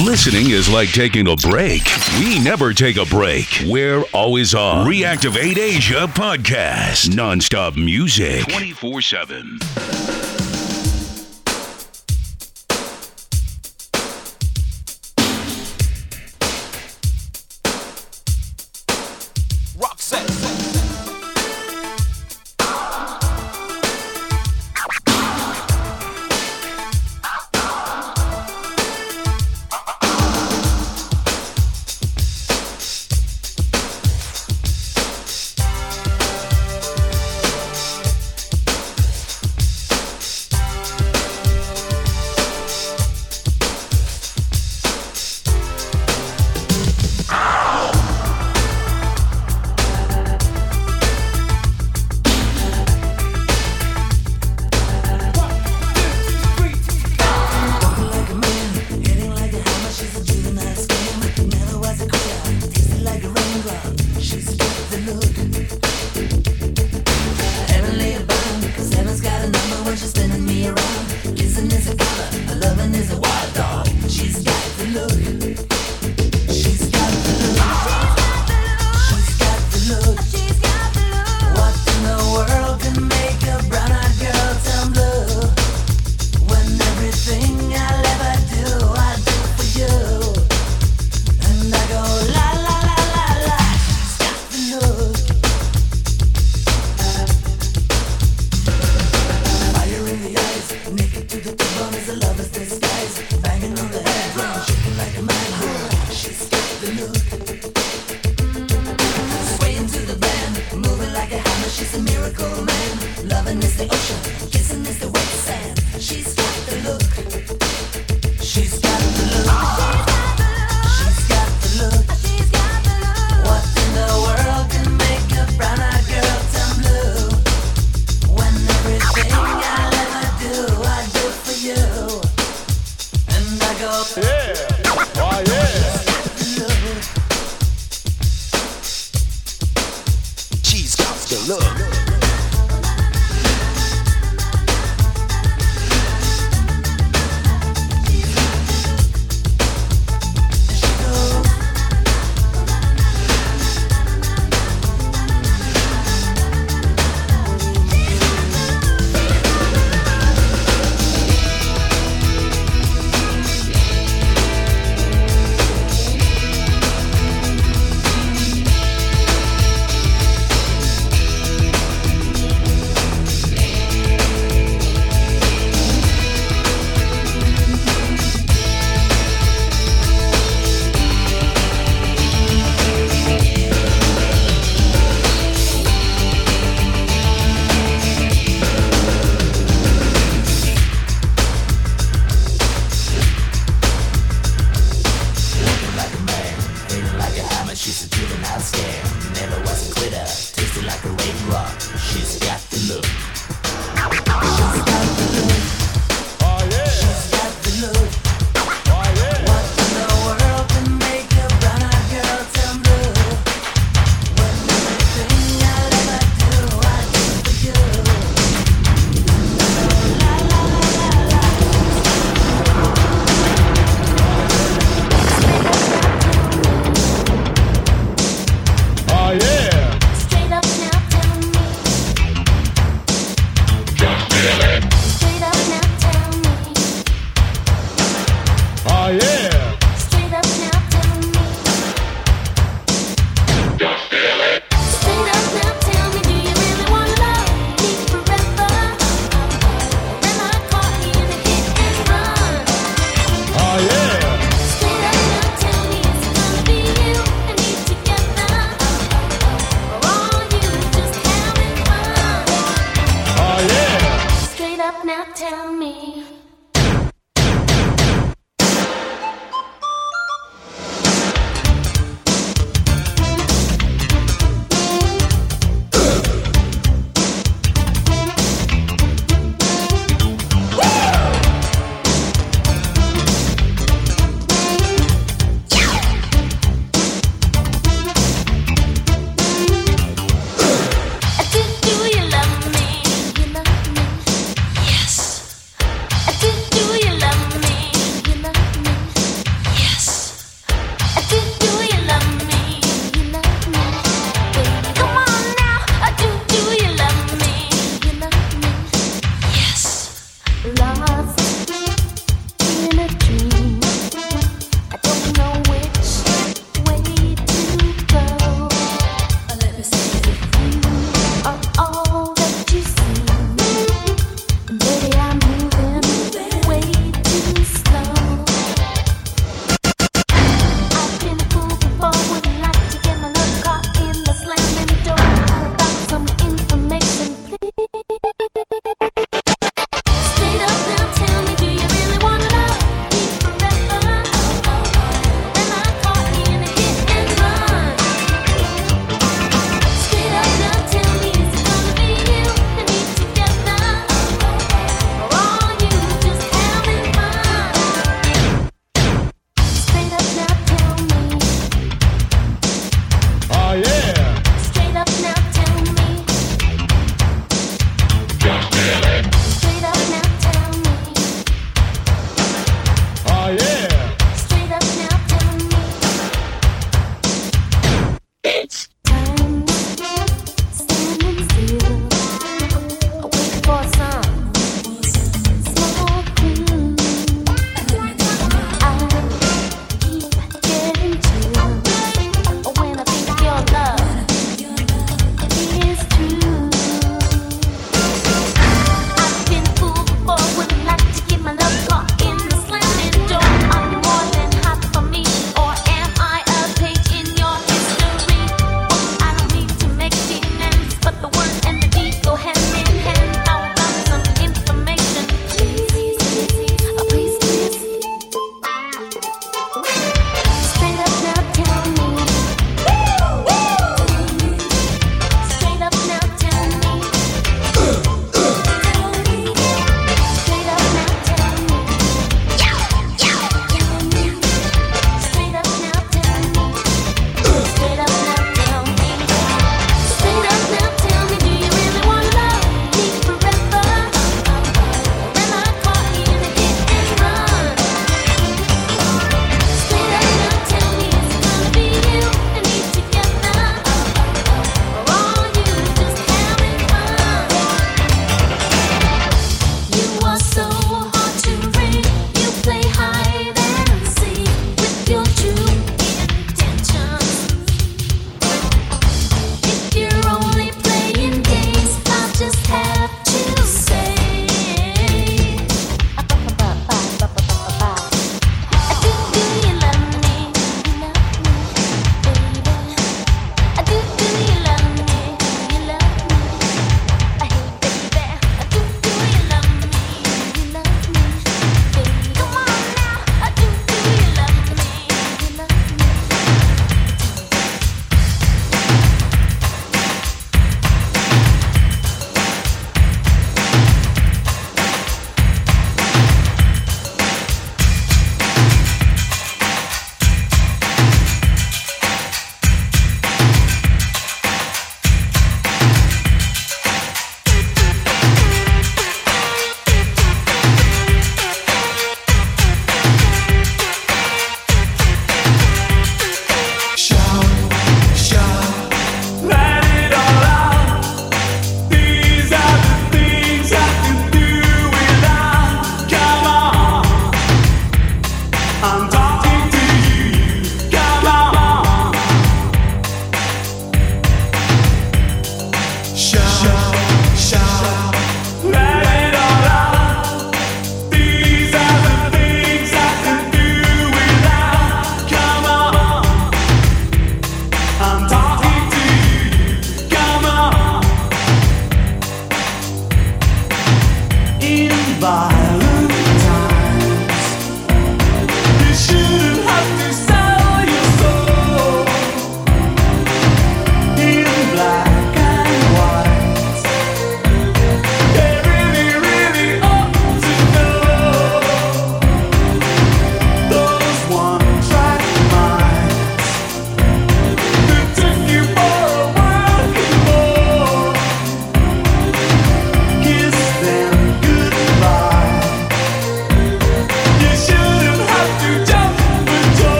Listening is like taking a break. We never take a break. We're always on. Reactivate Asia podcast. Nonstop music. 24 7. man. Loving is the ocean, kissing is the wet sand. She's got the look.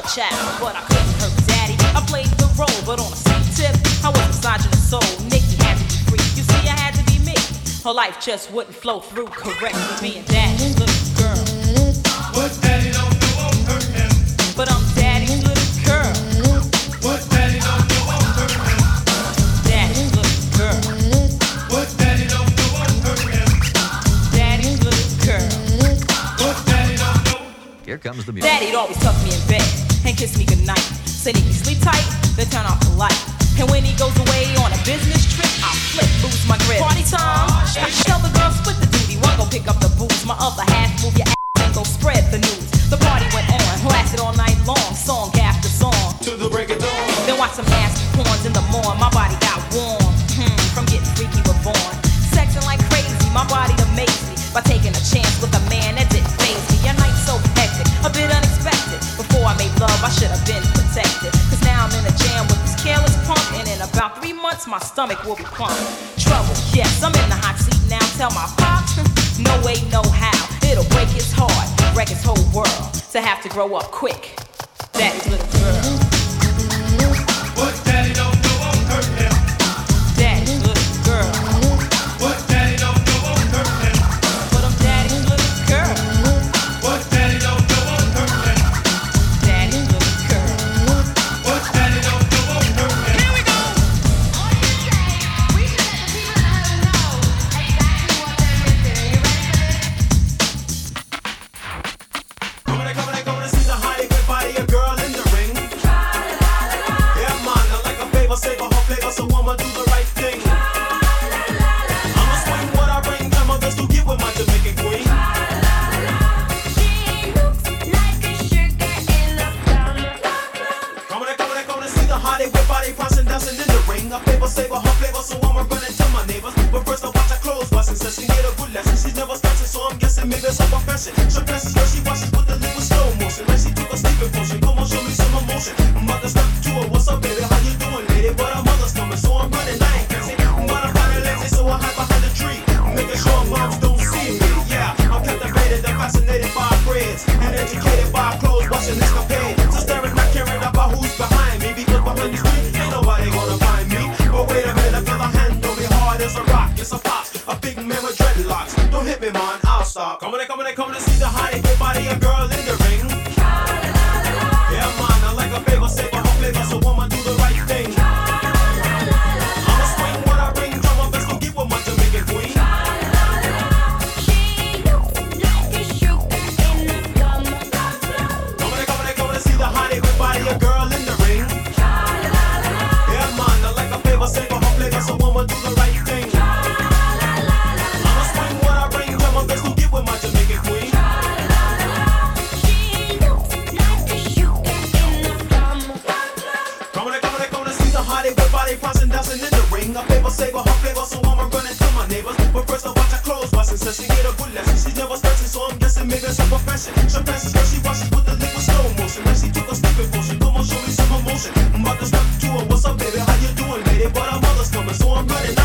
short chap, but I couldn't hurt daddy. I played the role, but on a same tip, I was misogynist soul. Nikki had to be free. You see, I had to be me. Her life just wouldn't flow through correctly. being and daddy's little girl. But daddy don't know I'm hurt him. But I'm comes the music. Daddy'd always tuck me in bed and kiss me goodnight. Said if you sleep tight, then turn off the light. And when he goes away on a business trip, I flip, lose my grip. Party time. I Tell the girls split the duty. One go pick up the booze. My other half move your ass and go spread the news. The party went on, lasted all night long, song after song. To the break of dawn. Then watch some ass porns in the morn. My my stomach will be pumped. Trouble, yes, I'm in the hot seat now. Tell my pop, no way, no how. It'll break his heart, wreck his whole world. To have to grow up quick, that is it, but our mother's coming, so I'm running.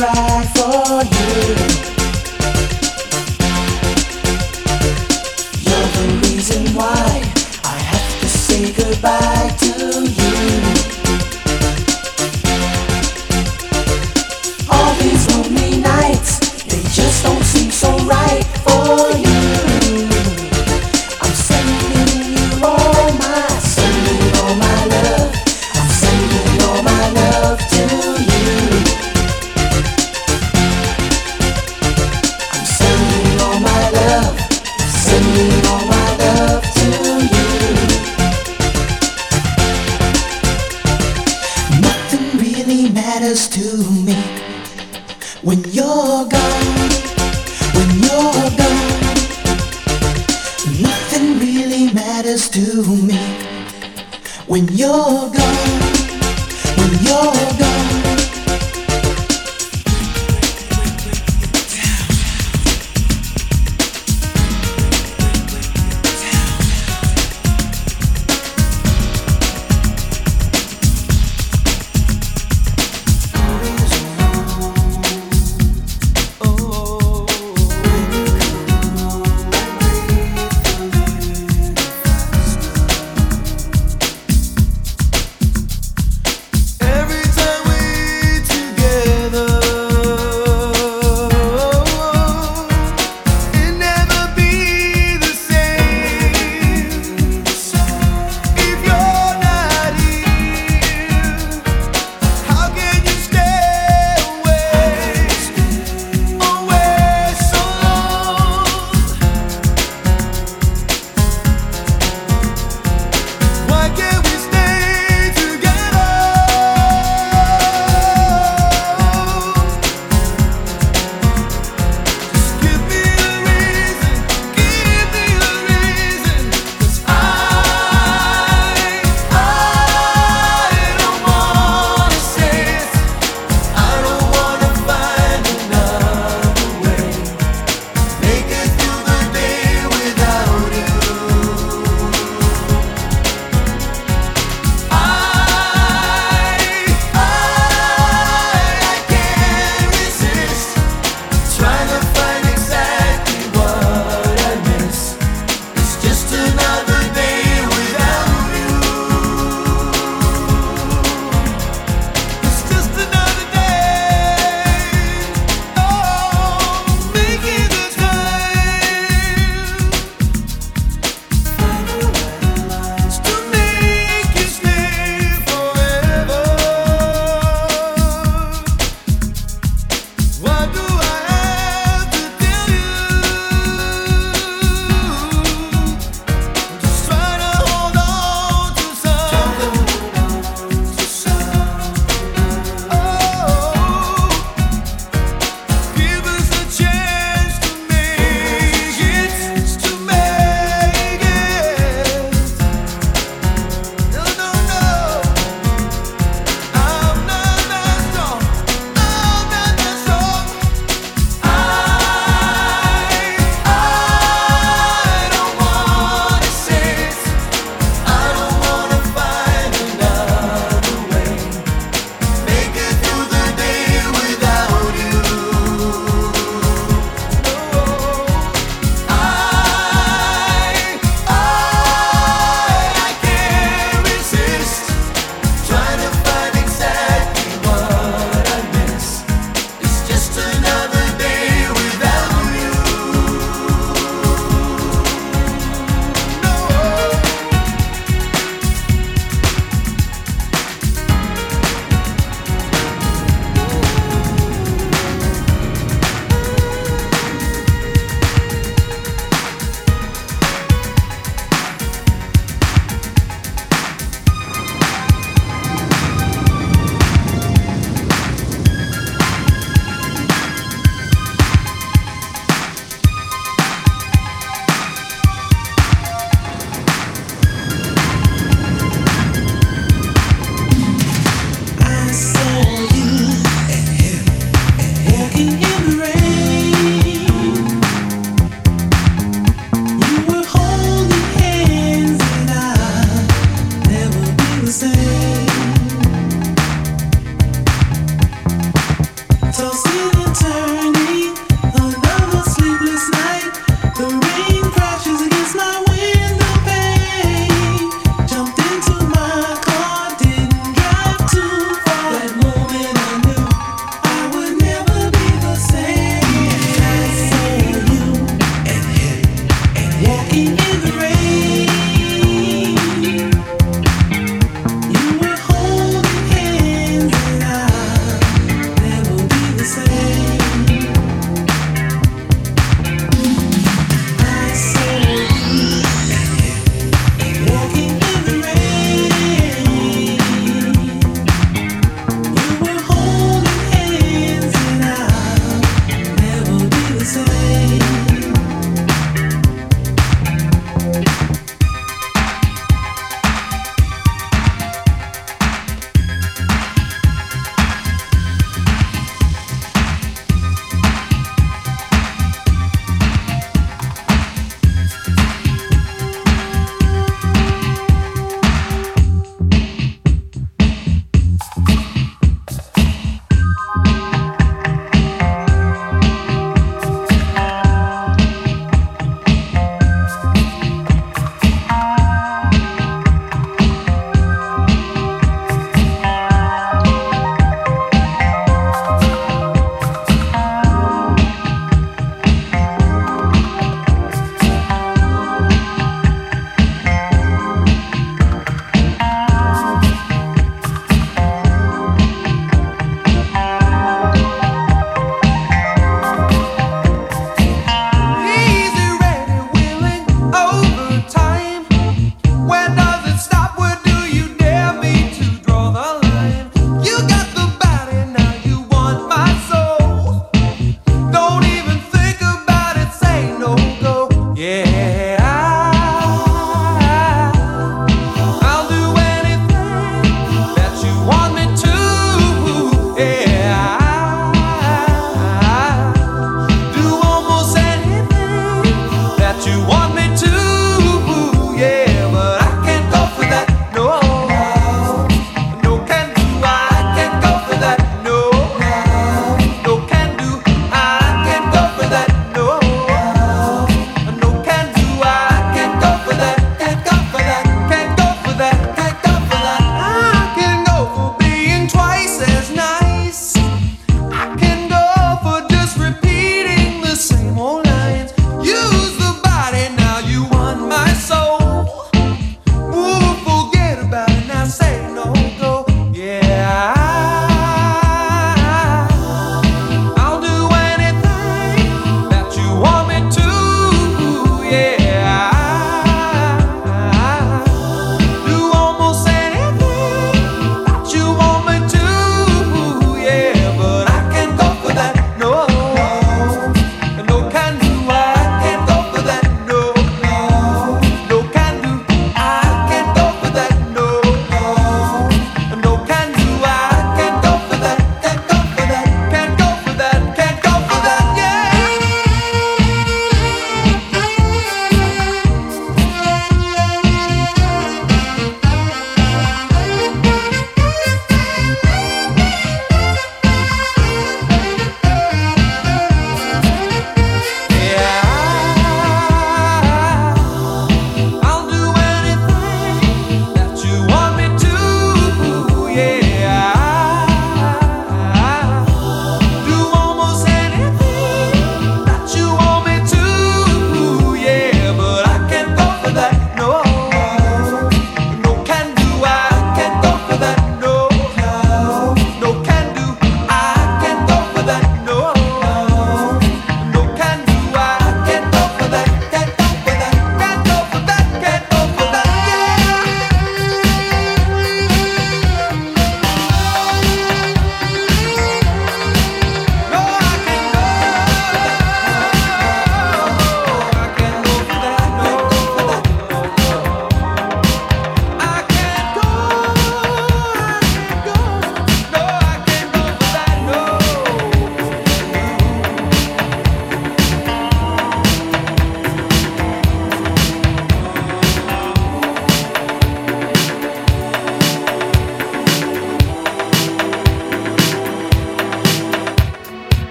butterfly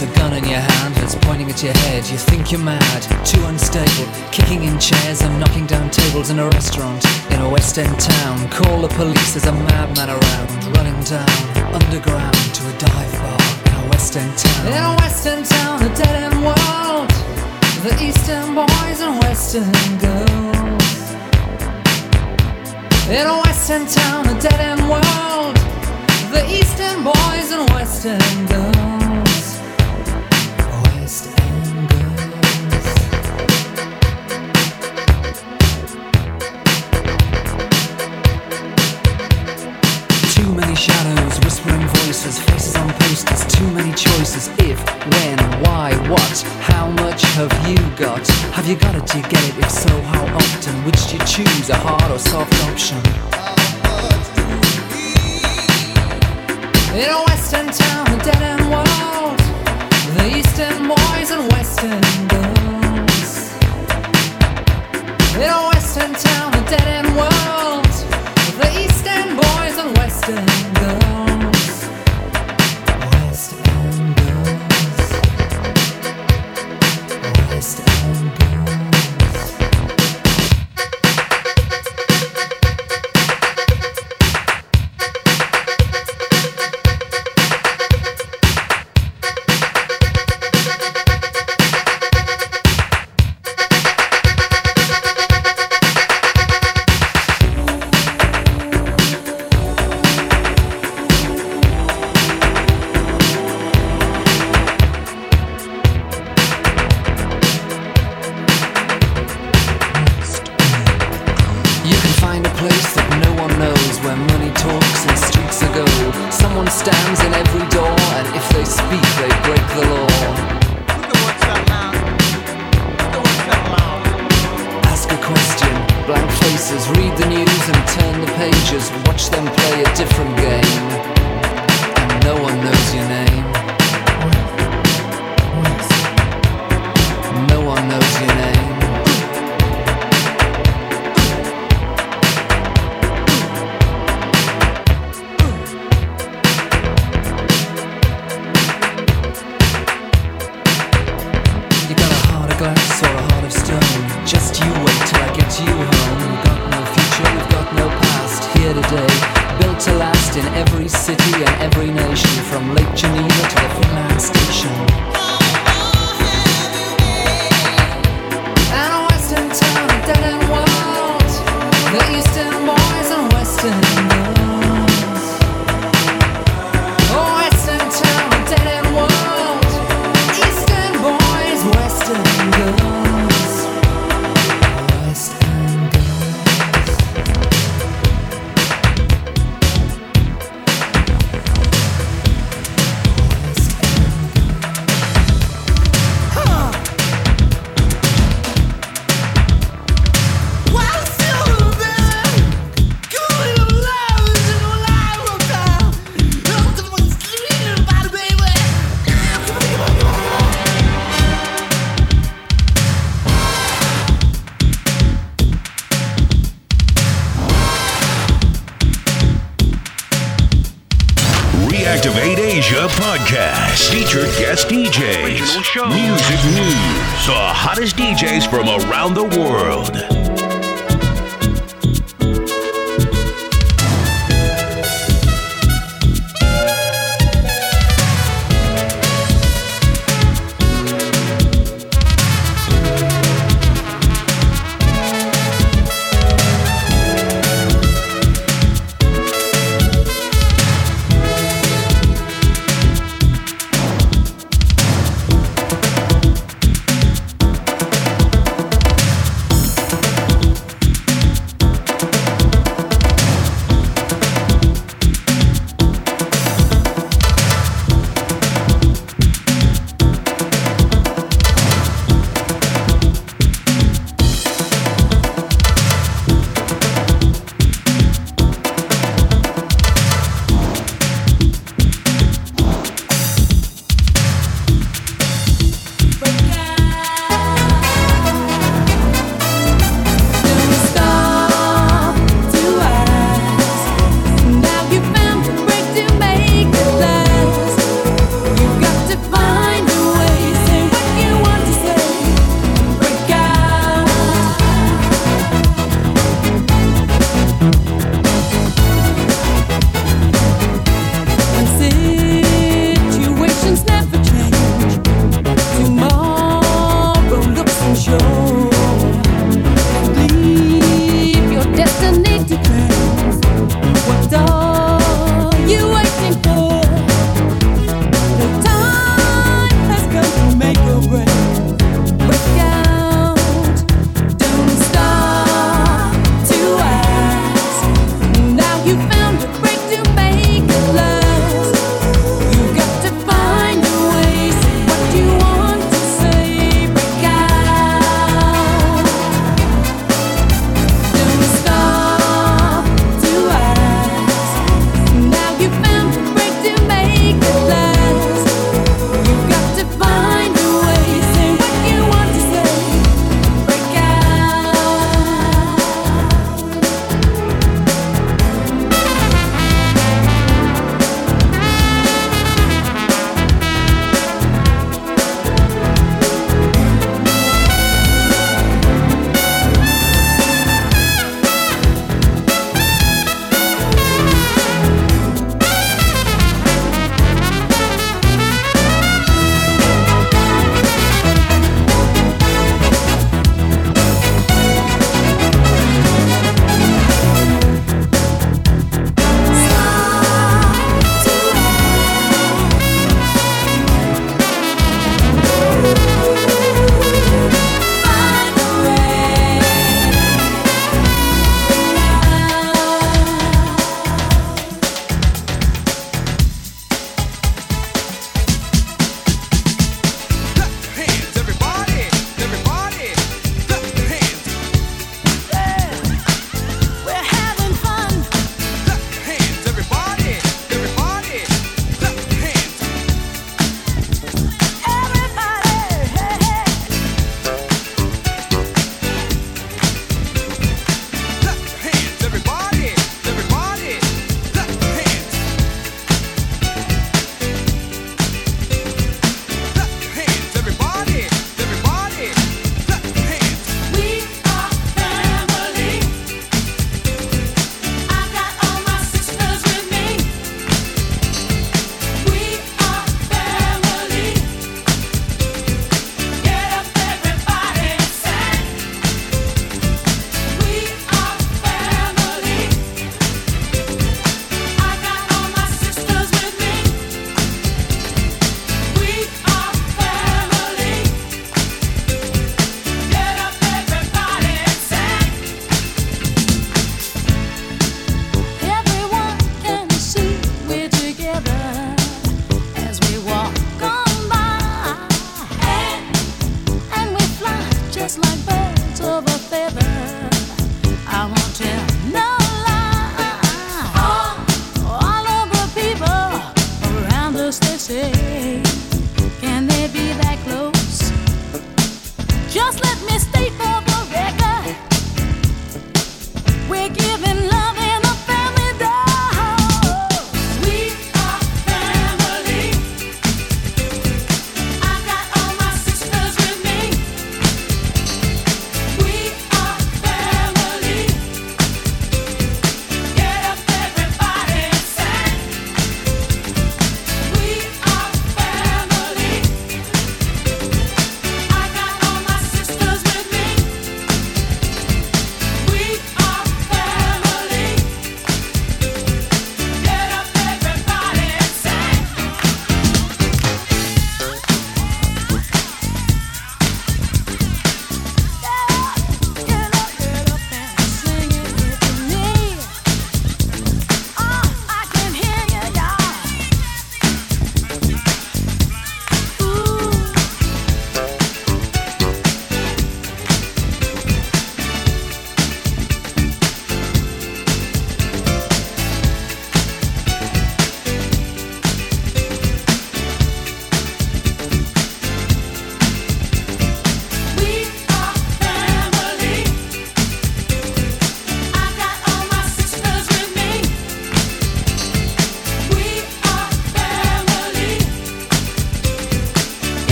There's a gun in your hand that's pointing at your head. You think you're mad, too unstable, kicking in chairs and knocking down tables in a restaurant in a West End town. Call the police, there's a madman around, running down underground to a dive bar in a West End town. In a West End town, a dead end world. The East End boys and West End girls. In a West End town, a dead end world. The East End boys and West End girls. West End girls. Too many shadows, whispering voices, faces on posters, too many choices. If, when, why, what, how much have you got? Have you got it? Do you get it? If so, how often? Which do you choose, a hard or soft option? In a West End town, a dead end world, the East End boys and West End girls. In a place that no one knows where money talks and streets are gold. Someone stands in every door, and if they speak, they break the law. Ask a question, blank faces, read the news and turn the pages. Watch them play a different game, and no one knows your name. Reactivate Asia podcast. Featured guest DJs. Music news. The hottest DJs from around the world.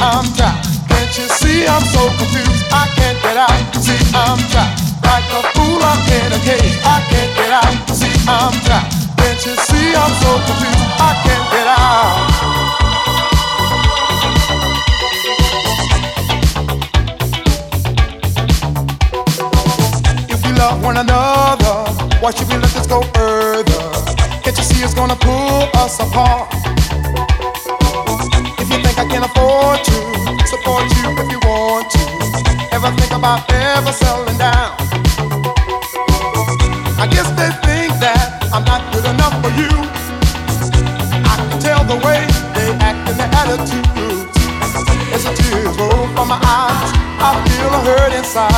I'm trapped. Can't you see I'm so confused? I can't get out. See, I'm trapped. Like a fool, I'm in a cage. I can't get out. See, I'm trapped. Can't you see I'm so confused? I can't get out. Love one another. Why should we let this go further? Can't you see it's gonna pull us apart? I can afford to support you if you want to, ever think about ever settling down? I guess they think that I'm not good enough for you. I can tell the way they act and their attitudes. As the tears roll from my eyes, I feel a hurt inside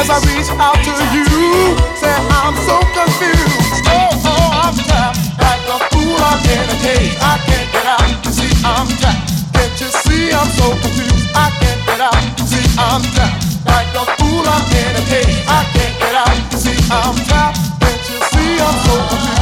as I reach out to you. Say I'm so confused. Oh, oh, I'm trapped like a fool. I'm in a cage. I can't get out. You see, I'm trapped. I'm so confused? I can't get out. See, I'm trapped like a fool. I'm in a cage. I can't get out. See, I'm trapped. Can't you see I'm so confused?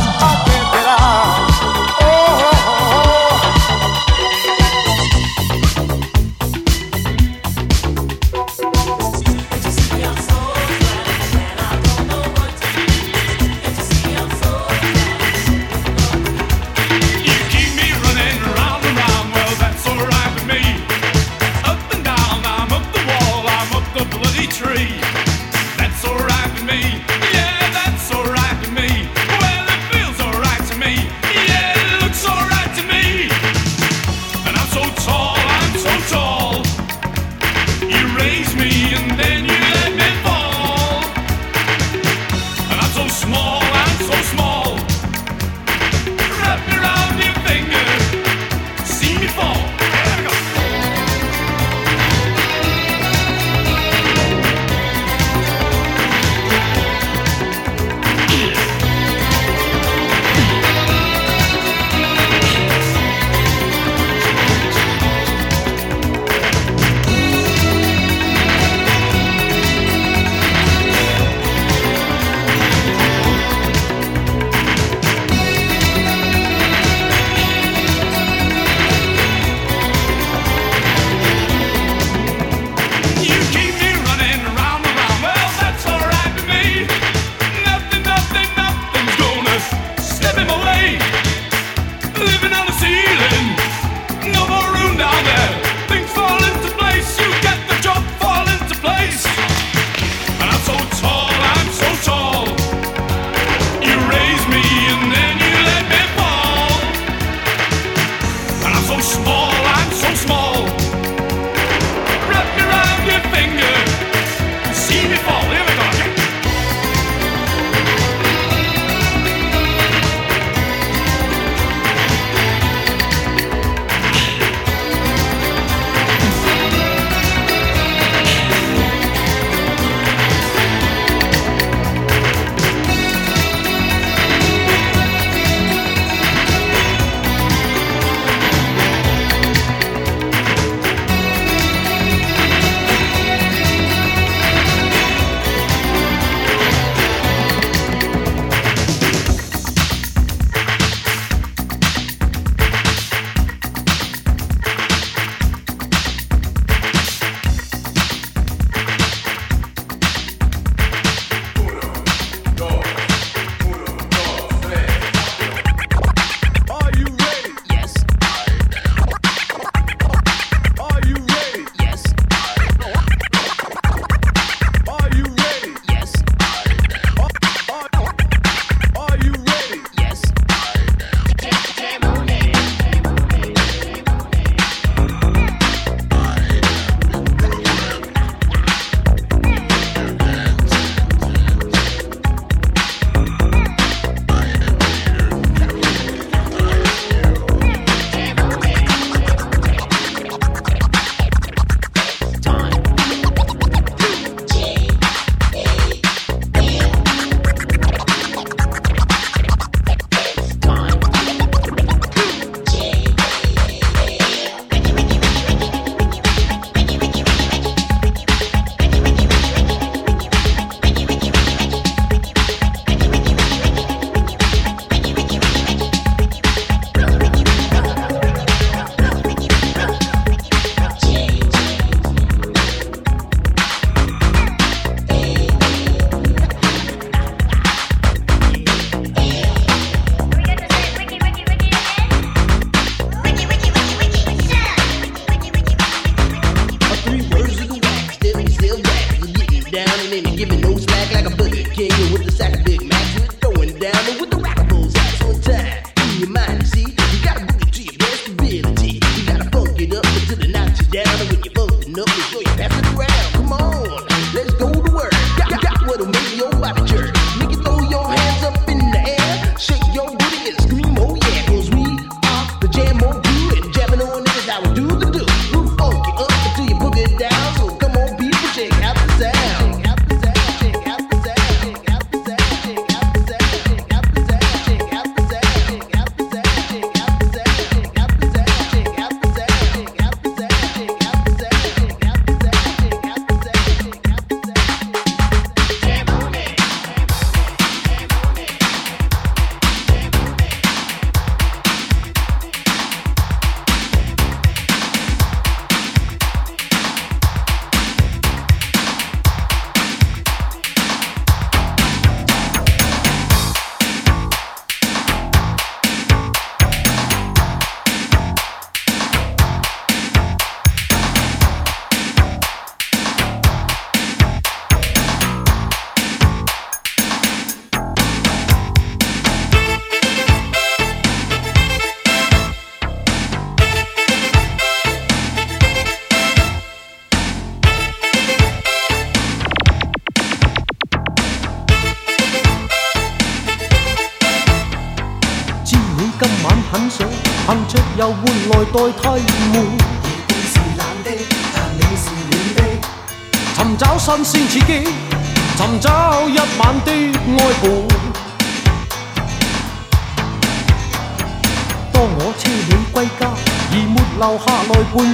up is your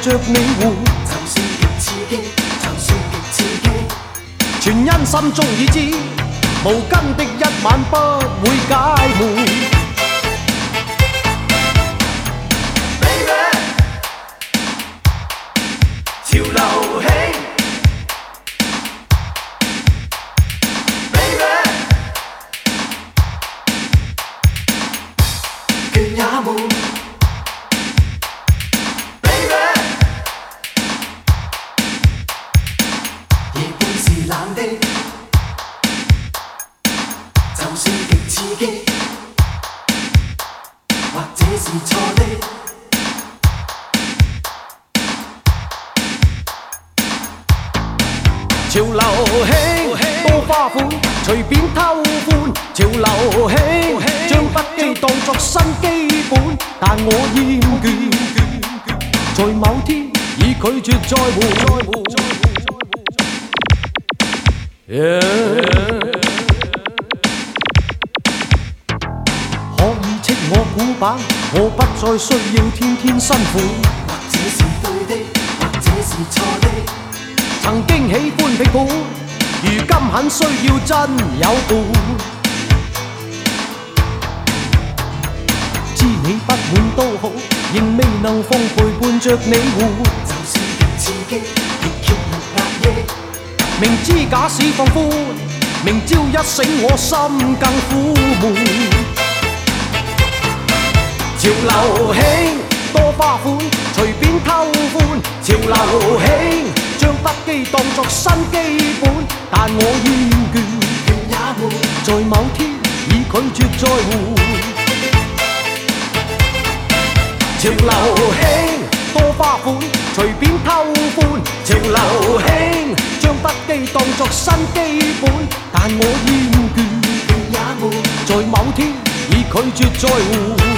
着你玩，就是极刺激，就是极刺激，全因心中已知，无根的一晚不会解闷。拒絕再換。可以斥我古板，我不再需要天天辛苦。或者是對的，或者是錯的，曾經喜歡的本，如今很需要真有伴。你不满都好，仍未能奉陪伴着你活。就算极刺激，亦极力压抑。明知假使放宽，明朝一醒我心更苦闷。潮流兴多花款，随便偷欢。潮流兴将不羁当作新基本，但我厌倦，倦也闷，在某天已拒绝再换。 潮流兴多花款，随便偷欢。潮流兴，将不羁当作新基本，但我厌倦，也悶，在某天已拒绝再换。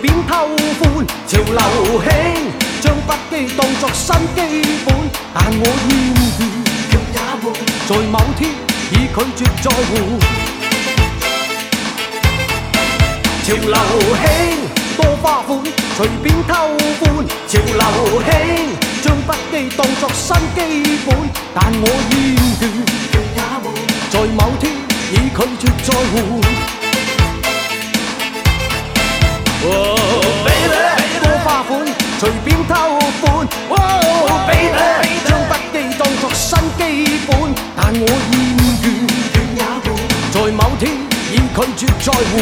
隨便偷欢。潮流興將不羈當作新基本，但我厭倦，也悶，在某天已拒絕再換。潮流興多花款，隨便偷欢。潮流興將不羈當作新基本，但我厭倦，也悶，在某天已拒絕再換。Oh baby，多花款，随便偷欢。Oh。baby，将不羈當作新基本，但我厌倦，倦也悶，在某天已拒绝再換。